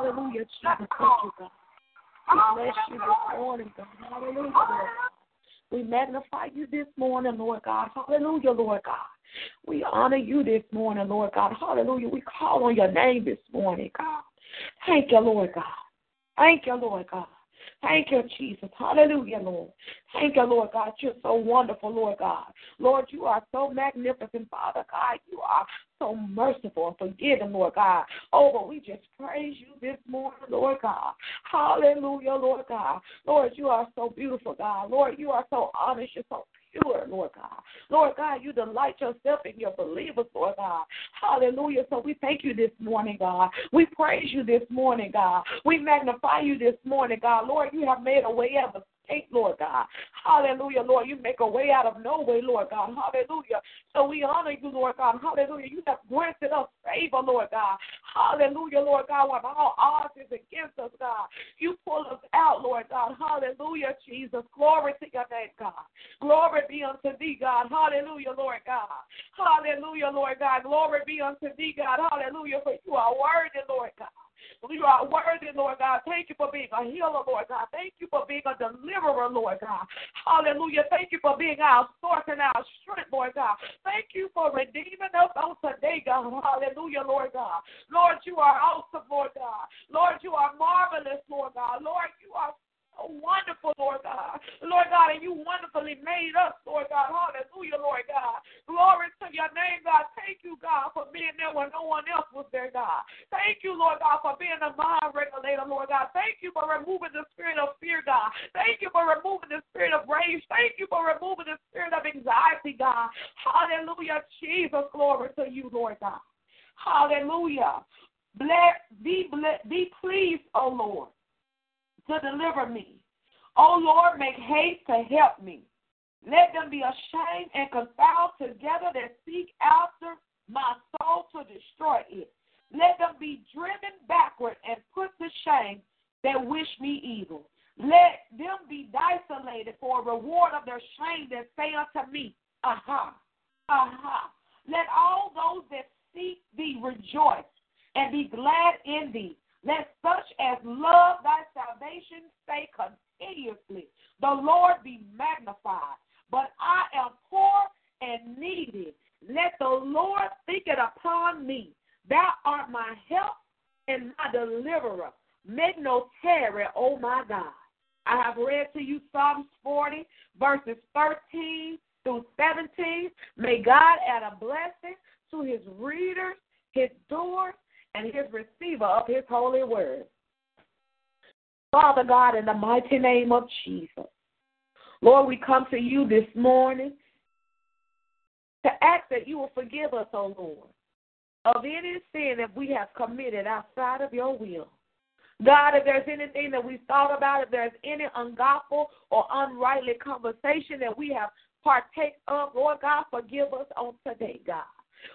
Hallelujah, Jesus. Thank you, God. We bless you this morning, God. Hallelujah, We magnify you this morning, Lord God. Hallelujah, Lord God. We honor you this morning, Lord God. Hallelujah. We call on your name this morning, God. Thank you, Lord God. Thank you, Lord God. Thank you, Jesus. Hallelujah, Lord. Thank you, Lord God. You're so wonderful, Lord God. Lord, you are so magnificent, Father God. You are so merciful and forgiving, Lord God. Oh, but we just praise you this morning, Lord God. Hallelujah, Lord God. Lord, you are so beautiful, God. Lord, you are so honest. You're so pure, Lord God. Lord God, you delight yourself in your believers, Lord God. Hallelujah. So we thank you this morning, God. We praise you this morning, God. We magnify you this morning, God. Lord, you have made a way out escape, Lord God. Hallelujah, Lord. You make a way out of no way, Lord God. Hallelujah. So we honor you, Lord God. Hallelujah. You have granted us favor, Lord God. Hallelujah, Lord God. When all odds is against us, God, you pull us out, Lord God. Hallelujah, Jesus. Glory to your name, God. Glory be unto thee, God. Hallelujah, Lord God. Hallelujah, Lord God. Glory be unto thee, God. Hallelujah, for you are worthy, Lord God. You are worthy, Lord God. Thank you for being a healer, Lord God. Thank you for being a deliverer, Lord God. Hallelujah. Thank you for being our source and our strength, Lord God. Thank you for redeeming us on today, God. Hallelujah, Lord God. Lord, you are awesome, Lord God. Lord, you are marvelous, Lord God. Lord, you are wonderful, Lord God. Lord God, and you wonderfully made us, Lord God. Hallelujah, Lord God. Glory to your name, God. Thank you, God, for being there when no one else was there, God. Thank you, Lord God, for being a mind regulator, Lord God. Thank you for removing the spirit of fear, God. Thank you for removing the spirit of rage. Thank you for removing the spirit of anxiety, God. Hallelujah, Jesus. Glory to you, Lord God. Hallelujah. Bless, be, be pleased, O Lord to deliver me. O Lord, make haste to help me. Let them be ashamed and confounded together that seek after my soul to destroy it. Let them be driven backward and put to shame that wish me evil. Let them be isolated for a reward of their shame that say unto me, Aha, aha. Let all those that seek thee rejoice and be glad in thee. Let such as love thy salvation say continuously, The Lord be magnified. But I am poor and needy. Let the Lord think it upon me. Thou art my help and my deliverer. Make no terror, O my God. I have read to you Psalms 40, verses 13 through 17. May God add a blessing to his readers, his doers, and his receiver of his holy word. Father God, in the mighty name of Jesus, Lord, we come to you this morning to ask that you will forgive us, O oh Lord, of any sin that we have committed outside of your will. God, if there's anything that we've thought about, if there's any ungodful or unrightly conversation that we have partake of, Lord God, forgive us on today, God.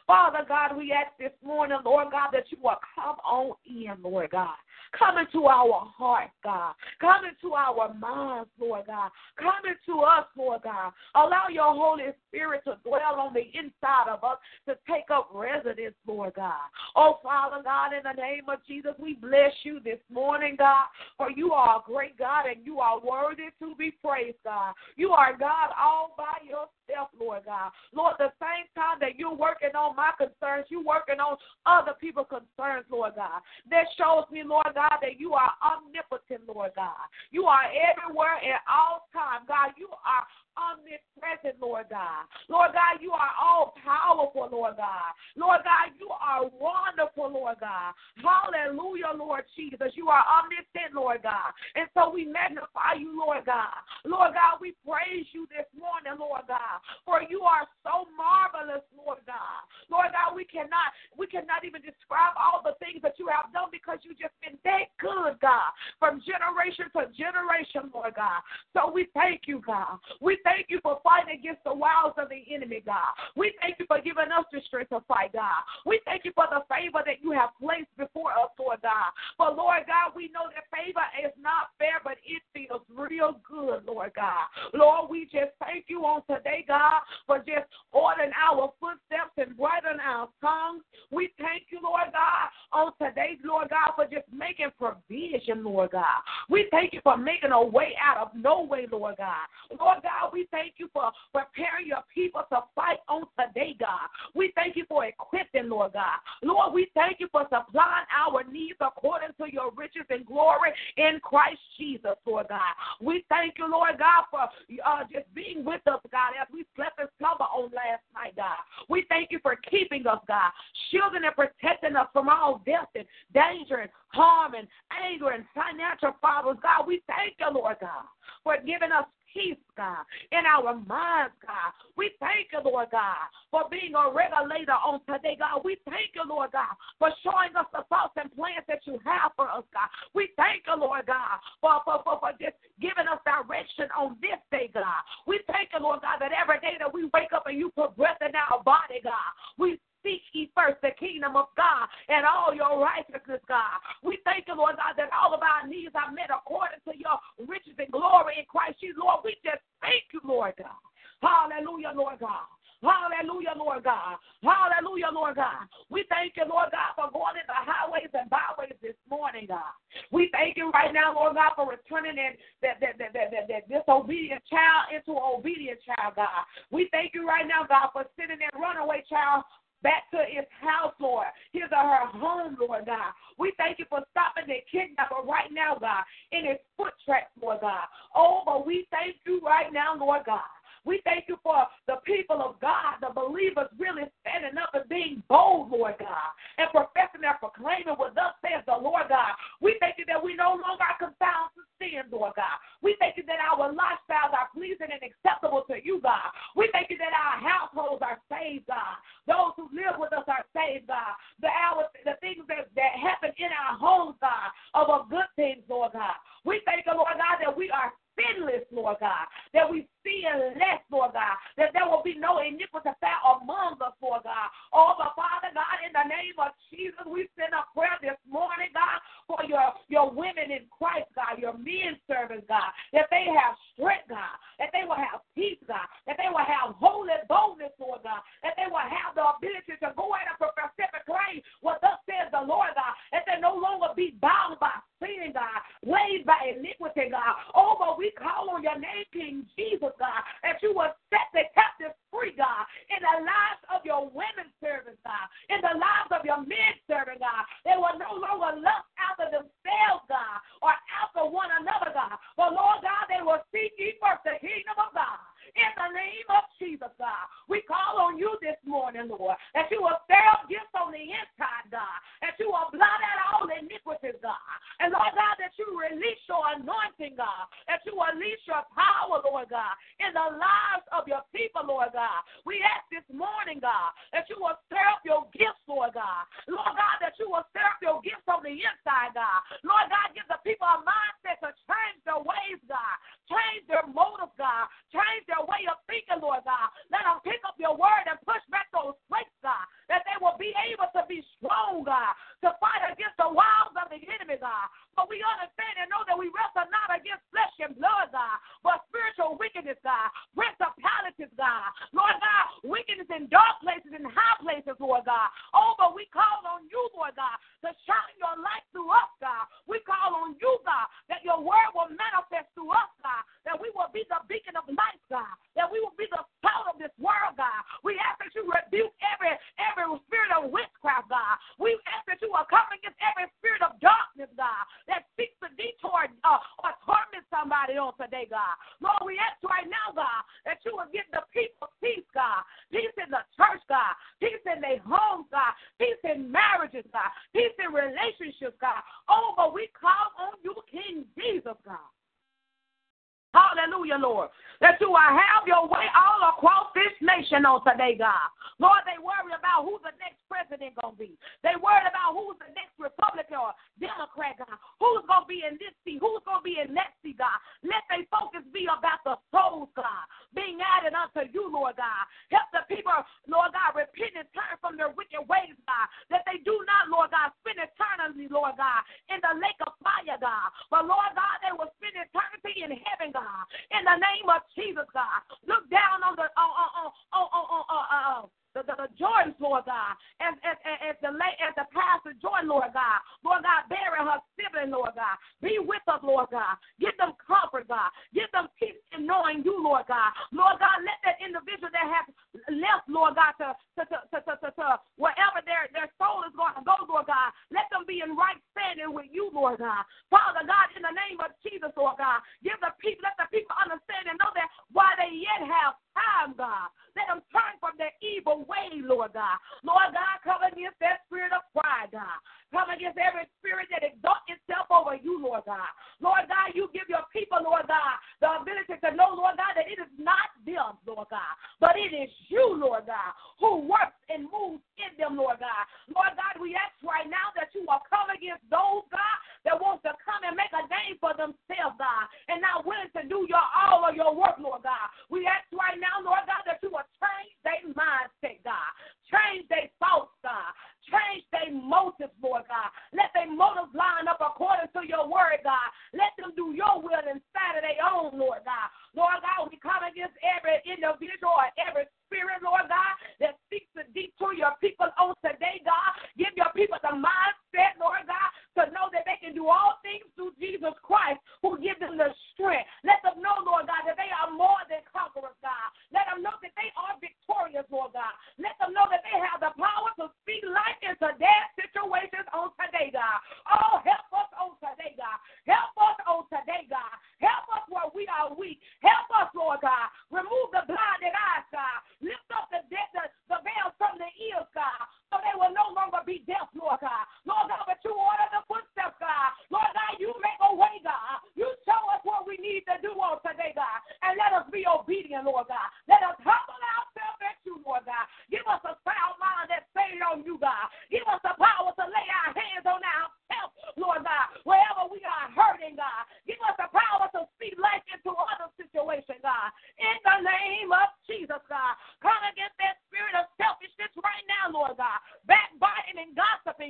Father God, we ask this morning, Lord God, that you will come on in, Lord God. Come into our hearts, God. Come into our minds, Lord God. Come into us, Lord God. Allow your Holy Spirit to dwell on the inside of us to take up residence, Lord God. Oh, Father God, in the name of Jesus, we bless you this morning, God, for you are a great God and you are worthy to be praised, God. You are God all by yourself, Lord God. Lord, the same time that you're working on my concerns, you're working on other people's concerns, Lord God. That shows me, Lord God, that you are omnipotent, Lord God. You are everywhere at all times, God. You are omnipresent, Lord God. Lord God, you are all powerful, Lord God. Lord God, you are wonderful, Lord God. Hallelujah, Lord Jesus. You are omniscient, Lord God. And so we magnify you, Lord God. Lord God, we praise you this morning, Lord God. For you are so marvelous, Lord God. Lord God, we cannot we cannot even describe all the things that you have done because you just been that good, God, from generation to generation, Lord God. So we thank you, God. We thank you for fighting against the wiles of the enemy, God. We thank you for giving us the strength to fight, God. We thank you for the favor that you have placed before us, Lord God. But Lord God, we know that favor is not fair, but it feels real good, Lord God. Lord, we just thank you on today, God, for just ordering our footsteps and brightening our tongues. We thank you, Lord God, on today, Lord God, for just making provision, Lord God. We thank you for making a way out of no way, Lord God. Lord God, we thank you for preparing your people to fight on today, God. We thank you for equipping, Lord God. Lord, we thank you for supplying our needs according to your riches and glory in Christ Jesus, Lord God. We thank you, Lord God, for uh, just being with us, God, as we slept and slumber on last night, God. We thank you for keeping us, God, shielding and protecting us from all death and danger and harm and anger and financial problems. God, we thank you, Lord God, for giving us peace, God, in our minds, God. We thank you, Lord God, for being a regulator on today, God. We thank you, Lord God, for showing us the thoughts and plans that you have for us, God. We thank you, Lord God, for, for, for, for just giving us direction on this day, God. We thank you, Lord God, that every day that we wake up and you put breath in our body, God, we seek ye first the kingdom of God and all your righteousness, God. We thank you, Lord God, that all of our needs are met according to your glory in Christ Jesus. Lord, we just thank you, Lord God. Hallelujah, Lord God. Hallelujah, Lord God. Hallelujah, Lord God. We thank you, Lord God, for going in the highways and byways this morning, God. We thank you right now, Lord God, for returning that, that, that, that, that, that, that disobedient child into an obedient child, God. We thank you right now, God, for sending that runaway child back to his house, Lord. His or her home, Lord God. We thank you for stopping the kidnapper right now, God, in his foot tracks, Lord God. Oh, but we thank you right now, Lord God. We thank you for the people of God, the believers really Oh, but we call on your name, King Jesus, God, that you would. they worry about who the next president gonna be. They worry about who's the next Republican or Democrat, God. Who's gonna be in this seat? Who's gonna be in that seat, God? Let their focus be about the souls, God, being added unto you, Lord God. God. Jesus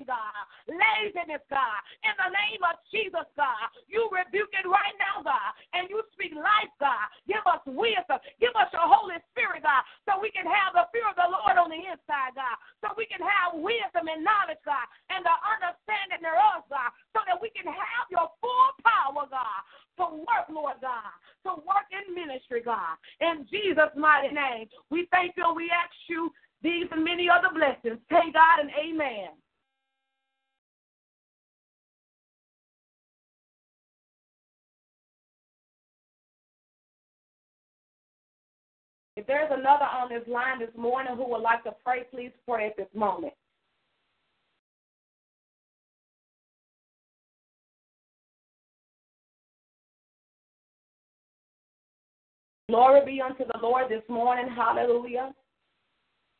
God, laziness, God, in the name of Jesus, God. You rebuke it right now, God, and you speak life, God. Give us wisdom. Give us your Holy Spirit, God, so we can have the fear of the Lord on the inside, God, so we can have wisdom and knowledge, God, and the understanding thereof, God, so that we can have your full power, God, to work, Lord God, to work in ministry, God. In Jesus' mighty name, we thank you and we ask you these and many other blessings. Thank God and amen. If there's another on this line this morning who would like to pray, please pray at this moment. Glory be unto the Lord this morning. Hallelujah.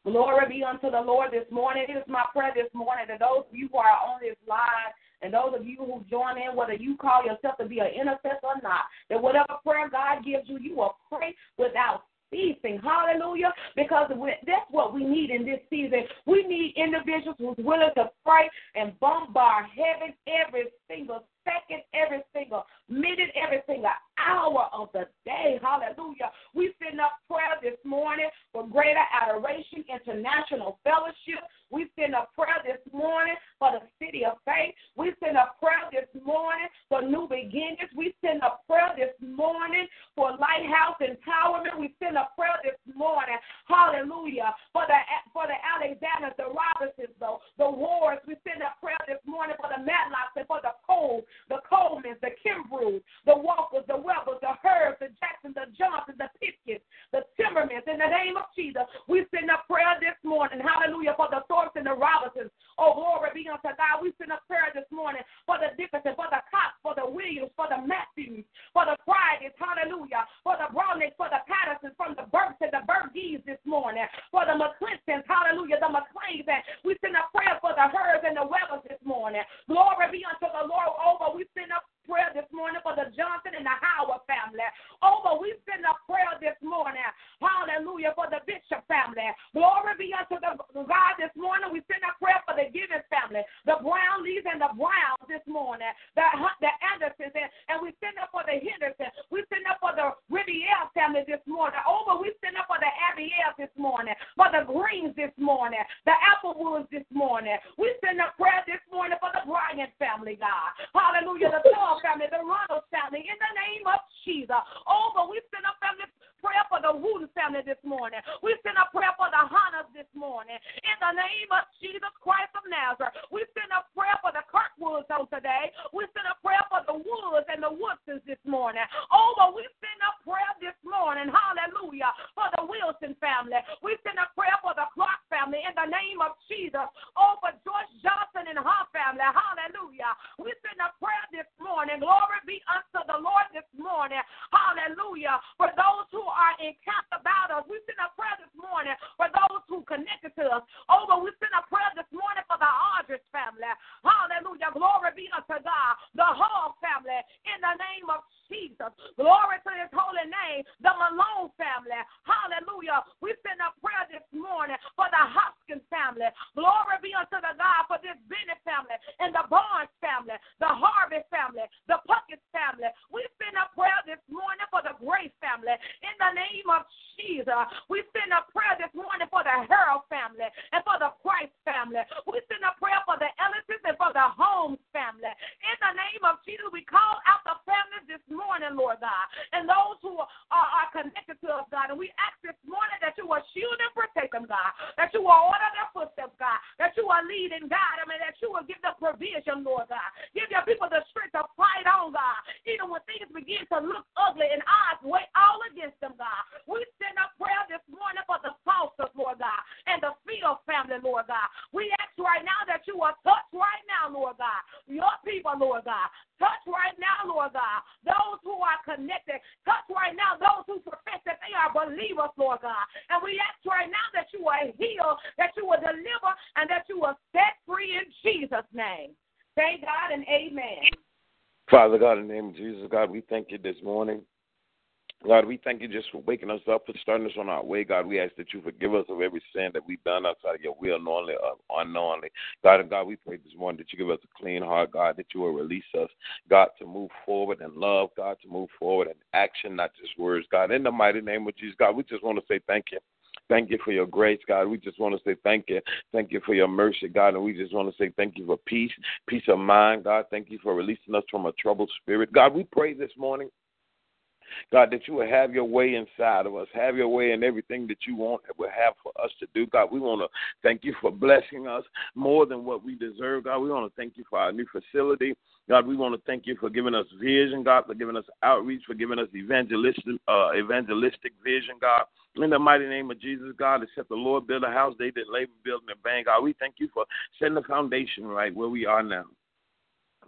Glory be unto the Lord this morning. It is my prayer this morning that those of you who are on this line and those of you who join in, whether you call yourself to be an intercessor or not, that whatever prayer God gives you, you will pray without ceasing. Hallelujah. Because that's what we need in this season. We need individuals who's willing to pray and bombard heaven every single second, every single minute, every single hour of the day. Hallelujah. We send up prayer this morning for greater adoration, international fellowship. We send up prayer this morning for the city of faith. We send up prayer this morning for new beginnings. We send up prayer this morning for lighthouse empowerment. We send up prayer this morning. Hallelujah. For the for the Alexanders, the Robinsons, the, the wars. We send up prayer this morning for the Matlocks and for the Cole, the Colemans, the Kimbrews, the Walkers, the Webbers, the Herbs, the Jacksons, the Johnsons, the Pitkins, the Timmermans. In the name of Jesus, we send up prayer this morning. Hallelujah. For the Thorpes and the Robinsons. Oh, glory be unto God. We send up prayer this morning for the Dickinson, for the Cox, for the Williams, for the Matthews, for the Fridays. Hallelujah. For the Brownies, for the Pattersons, from the Burks and the Burgees this morning. For the McClintons. Hallelujah. The McLeans. And we send up prayer for the Herbs and the Webbers this morning. Glory be unto the Lord over. We send up prayer this morning for the Johnson and the Howard family. Over, we send up prayer this morning. Hallelujah. For the Bishop family. Glory be unto the God this morning. We send up prayer for the Givens family, the Brownlees and the Browns this morning, the, the Andersons, and, and we send up for the Henderson. We send up for the Riviere family this morning. Over, we send up for the Abiel this morning, for the Greens this morning, the Applewoods this morning. We send up prayer this morning for the Bryant family, God. Hallelujah. The family, the Ronald family, in the name of Jesus. Oh, but we send up family prayer for the Wooten family this morning. We send up prayer for the Hunters this morning. In the name of Jesus Christ of Nazareth. We send up prayer for the Kirkwoods on today. We send up prayer for the Woods and the Woodsons this morning. Oh, but we send up prayer this morning. Hallelujah. For the Wilson family. We send up prayer for the Clark family in the name of Jesus. Oh, for George Johnson and her family. Hallelujah. We send up prayer this morning. Glory be unto the Lord this morning. Hallelujah. For those who are encamped about us, we send a prayer this morning for those who connected to us. Over, we send a prayer this morning for the Aldrich family. Hallelujah. Glory be unto God. The whole family in the name of Jesus. Glory to his holy name. The Malone family. Hallelujah. We send a prayer this morning for the Hoskins family. Glory be unto the God for this Bennett family and the Barnes family, the Harvey family, the Puckett family. We send a prayer this morning for the Grace family. In the name of Jesus, we send a prayer this morning for the Harold family and for the Price family. We send a prayer for the Ellises and for the Holmes family. In the name of Jesus, we call out the families this morning, Lord God, and those who are, are connected to us, God. And we ask this morning that you will shield and protect them, God, that you will order their footsteps, God, that you will lead and guide them, and that you will give them provision, Lord God. Give your people the strength to fight on, God, even when things begin to look ugly and odds weigh all against them, God. We send up prayer this morning for the Fosters, Lord God, and the Field family, Lord God. We ask right now that you will touch right now, Lord God, your people, Lord God. Touch right now, Lord God, those who are connected. Touch right now those who profess that us, Lord God. And we ask right now that you will heal, that you will deliver, and that you will set free in Jesus' name. Thank God and amen. Father God, in the name of Jesus, God, we thank you this morning. God, we thank you just for waking us up, for starting us on our way. God, we ask that you forgive us of every sin that we've done outside of your will, knowingly or unknowingly. God, and God, we pray this morning that you give us a clean heart, God, that you will release us, God, to move forward in love, God, to move forward in action, not just words. God, in the mighty name of Jesus, God, we just want to say thank you. Thank you for your grace, God. We just want to say thank you. Thank you for your mercy, God. And we just want to say thank you for peace, peace of mind, God. Thank you for releasing us from a troubled spirit. God, we pray this morning God, that you will have your way inside of us, have your way in everything that you want and will have for us to do. God, we want to thank you for blessing us more than what we deserve. God, we want to thank you for our new facility. God, we want to thank you for giving us vision, God, for giving us outreach, for giving us evangelistic, uh, evangelistic vision, God. In the mighty name of Jesus, God, except the Lord build a house, they did labor building a bank. God, we thank you for setting the foundation right where we are now.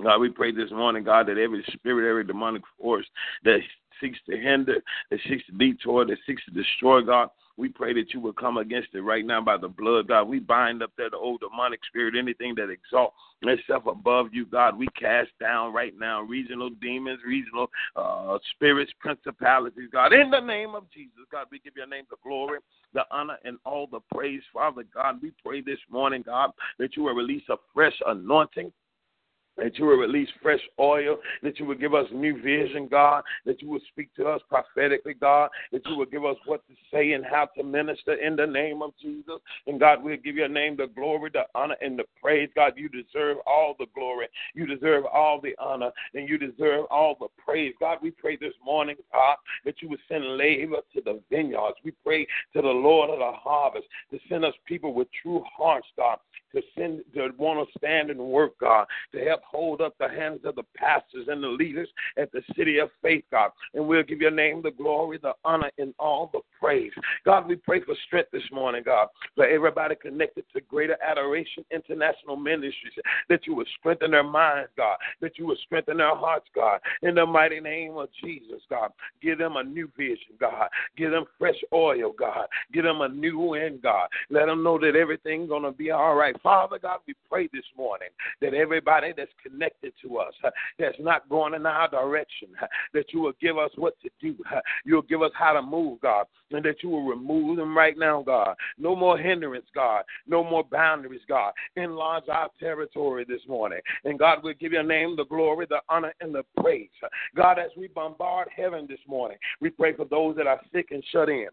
God, we pray this morning, God, that every spirit, every demonic force that seeks to hinder, that seeks to detour, that seeks to destroy, God, we pray that you will come against it right now by the blood, God. We bind up that old demonic spirit, anything that exalts itself above you, God. We cast down right now regional demons, regional uh, spirits, principalities, God. In the name of Jesus, God, we give your name the glory, the honor, and all the praise, Father God. We pray this morning, God, that you will release a fresh anointing that you will release fresh oil, that you will give us new vision, God, that you will speak to us prophetically, God, that you will give us what to say and how to minister in the name of Jesus. And God, we'll give your name the glory, the honor, and the praise. God, you deserve all the glory, you deserve all the honor, and you deserve all the praise. God, we pray this morning, God, that you would send labor to the vineyards. We pray to the Lord of the harvest to send us people with true hearts, God, to send to want to stand and work, God, to help hold up the hands of the pastors and the leaders at the city of faith, God. And we'll give your name the glory, the honor, and all the praise. God, we pray for strength this morning, God, for everybody connected to Greater Adoration International Ministries, that you would strengthen their minds, God, that you would strengthen their hearts, God, in the mighty name of Jesus, God. Give them a new vision, God. Give them fresh oil, God. Give them a new wind, God. Let them know that everything's going to be all right. Father God, we pray this morning that everybody that's connected to us, uh, that's not going in our direction, uh, that you will give us what to do. Uh, you'll give us how to move, God, and that you will remove them right now, God. No more hindrance, God. No more boundaries, God. Enlarge our territory this morning. And God, we give your name the glory, the honor, and the praise. God, as we bombard heaven this morning, we pray for those that are sick and shut in.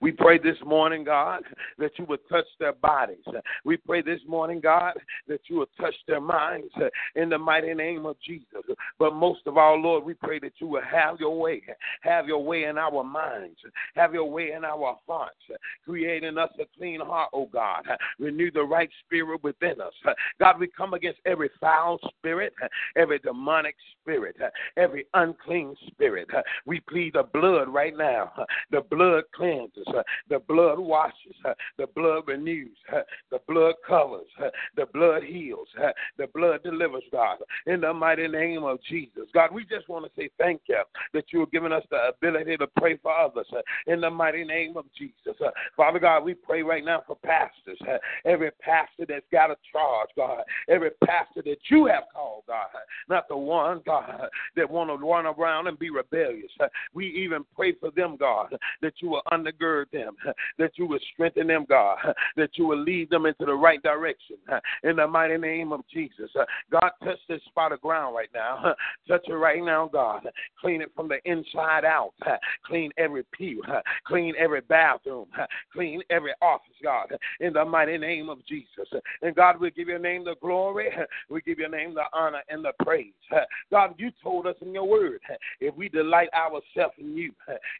We pray this morning, God, that you would touch their bodies. We pray this morning, God, that you would touch their minds in the mighty name of Jesus. But most of all, Lord, we pray that you will have your way. Have your way in our minds. Have your way in our hearts. Creating us a clean heart, oh God. Renew the right spirit within us. God, we come against every foul spirit, every demonic spirit, every unclean spirit. We plead the blood right now. The blood cleanses cleanses, uh, the blood washes, uh, the blood renews, uh, the blood covers, the blood heals, the blood delivers, God. In the mighty name of Jesus. God, we just want to say thank you that you have given us the ability to pray for others. In the mighty name of Jesus. Father God, we pray right now for pastors. Every pastor that's got a charge, God. Every pastor that you have called, God. Not the one, God, that want to run around and be rebellious. We even pray for them, God, that you will under undergird them, that you will strengthen them, God, that you will lead them into the right direction. In the mighty name of Jesus. God, touch this spot of ground right now. Touch it right now, God. Clean it from the inside out. Clean every pew. Clean every bathroom. Clean every office, God. In the mighty name of Jesus. And God, we give your name the glory. We give your name the honor and the praise. God, you told us in your word, if we delight ourselves in you,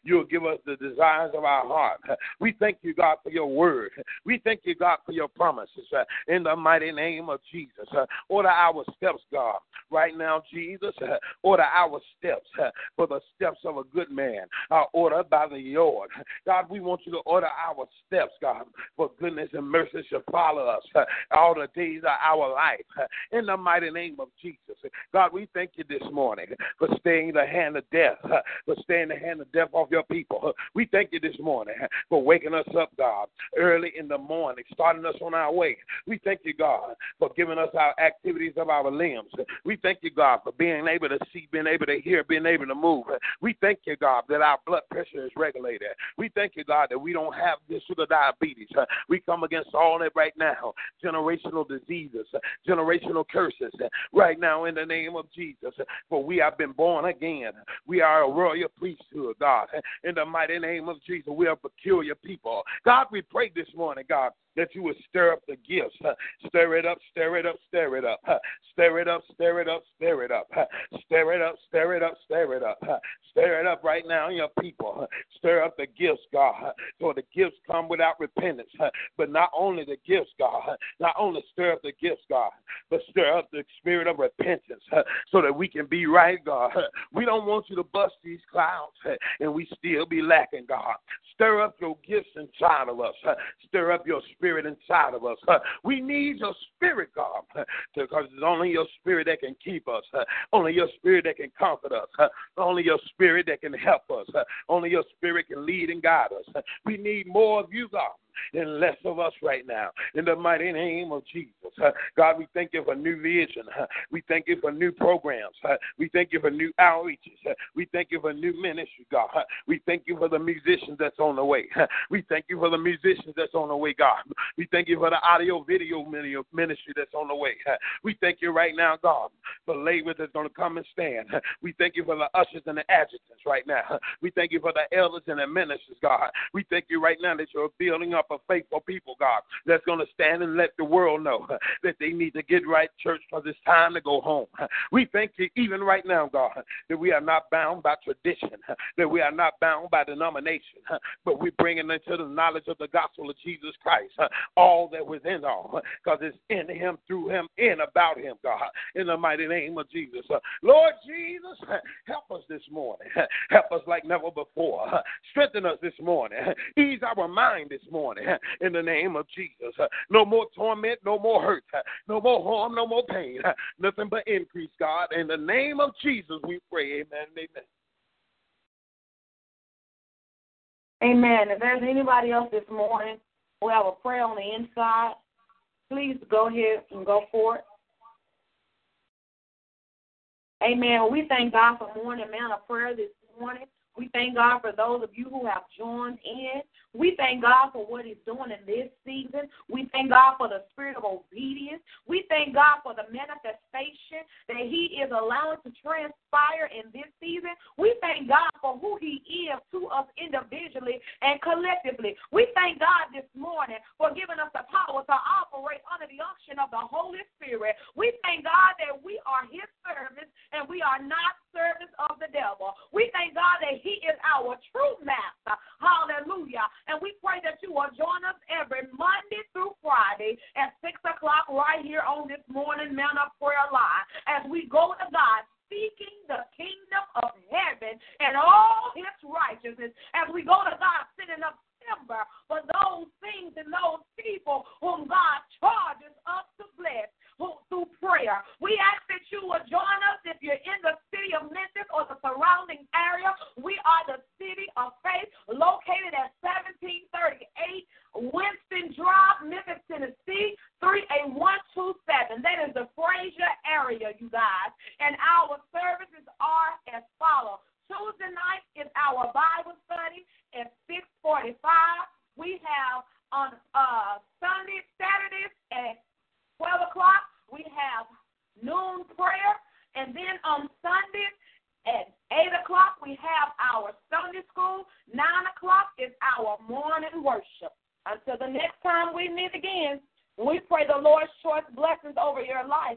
you'll give us the desires of our heart. We thank you, God, for your word. We thank you, God, for your promises. Uh, in the mighty name of Jesus. Uh, order our steps, God. Right now, Jesus, uh, order our steps. For the steps of a good man are ordered by the Lord. God, we want you to order our steps, God. For goodness and mercy shall follow us all the days of our life. In the mighty name of Jesus. God, we thank you this morning for staying the hand of death, for staying the hand of death off your people. We thank you this morning morning, for waking us up, God, early in the morning, starting us on our way. We thank you, God, for giving us our activities of our limbs. We thank you, God, for being able to see, being able to hear, being able to move. We thank you, God, that our blood pressure is regulated. We thank you, God, that we don't have this sugar diabetes. We come against all that right now generational diseases, generational curses, right now in the name of Jesus. For we have been born again. We are a royal priesthood, God, in the mighty name of Jesus we are peculiar people. God, we pray this morning, God, that you would stir up the gifts. Stir it up, stir it up, stir it up. Stir it up, stir it up, stir it up. Stir it up, stir it up, stir it up. Stir it up right now, your people. Stir up the gifts, God. So the gifts come without repentance. But not only the gifts, God, not only stir up the gifts, God, but stir up the spirit of repentance so that we can be right, God. We don't want you to bust these clouds and we still be lacking, God. Stir up your gifts inside of us. Stir up your spirit inside of us. We need your spirit, God, because it's only your spirit that can keep us, only your spirit that can comfort us, only your spirit that can help us, only your spirit can lead and guide us. We need more of you, God and less of us right now. In the mighty name of Jesus. God, we thank you for new vision. We thank you for new programs. We thank you for new outreaches. We thank you for new ministry, God. We thank you for the musicians that's on the way. We thank you for the musicians that's on the way, God. We thank you for the audio video ministry that's on the way. We thank you right now, God, for labor that's going to come and stand. We thank you for the ushers and the adjutants right now. We thank you for the elders and the ministers, God. We thank you right now that you're building up a faithful people, God, that's going to stand and let the world know that they need to get right, church, because it's time to go home. We thank you even right now, God, that we are not bound by tradition, that we are not bound by denomination, but we're bringing into the knowledge of the gospel of Jesus Christ all that was in all, because it's in Him, through Him, in about Him, God, in the mighty name of Jesus. Lord Jesus, help us this morning. Help us like never before. Strengthen us this morning. Ease our mind this morning in the name of Jesus. No more torment, no more hurt, no more harm, no more pain. Nothing but increase, God. In the name of Jesus, we pray. Amen amen. Amen. If there's anybody else this morning who have a prayer on the inside, please go ahead and go for it. Amen. We thank God for morning Mana prayer this morning. We thank God for those of you who have joined in. We thank God for what He's doing in this season. We thank God for the spirit of obedience. We thank God for the manifestation that He is allowing to transpire in this season. We thank God for who He is to us individually and collectively. We thank God this morning for giving us the power to operate under the unction of the Holy Spirit. We thank God that we are His servants and we are not servants of the devil. We thank God that He is our true master. Hallelujah. And we pray that you will join us every Monday through Friday at 6 o'clock right here on this morning Mana Prayer Line as we go to God seeking the kingdom of heaven and all his righteousness as we go to God sending up timber for those things and those people whom God charges us to bless through prayer. We ask that you will join us if you're in the city of Memphis or the surrounding area. We are the city of faith located at 1738 Winston Drive, Memphis, Tennessee, 38127. That is the Frayser area, you guys. And our services are as follows. Tuesday night is our Bible study at 645. We have on uh, Sunday, Saturdays at 12 o'clock, we have noon prayer. And then on Sundays at 8 o'clock, we have our Sunday school. 9 o'clock is our morning worship. Until the next time we meet again, we pray the Lord's choice blessings over your life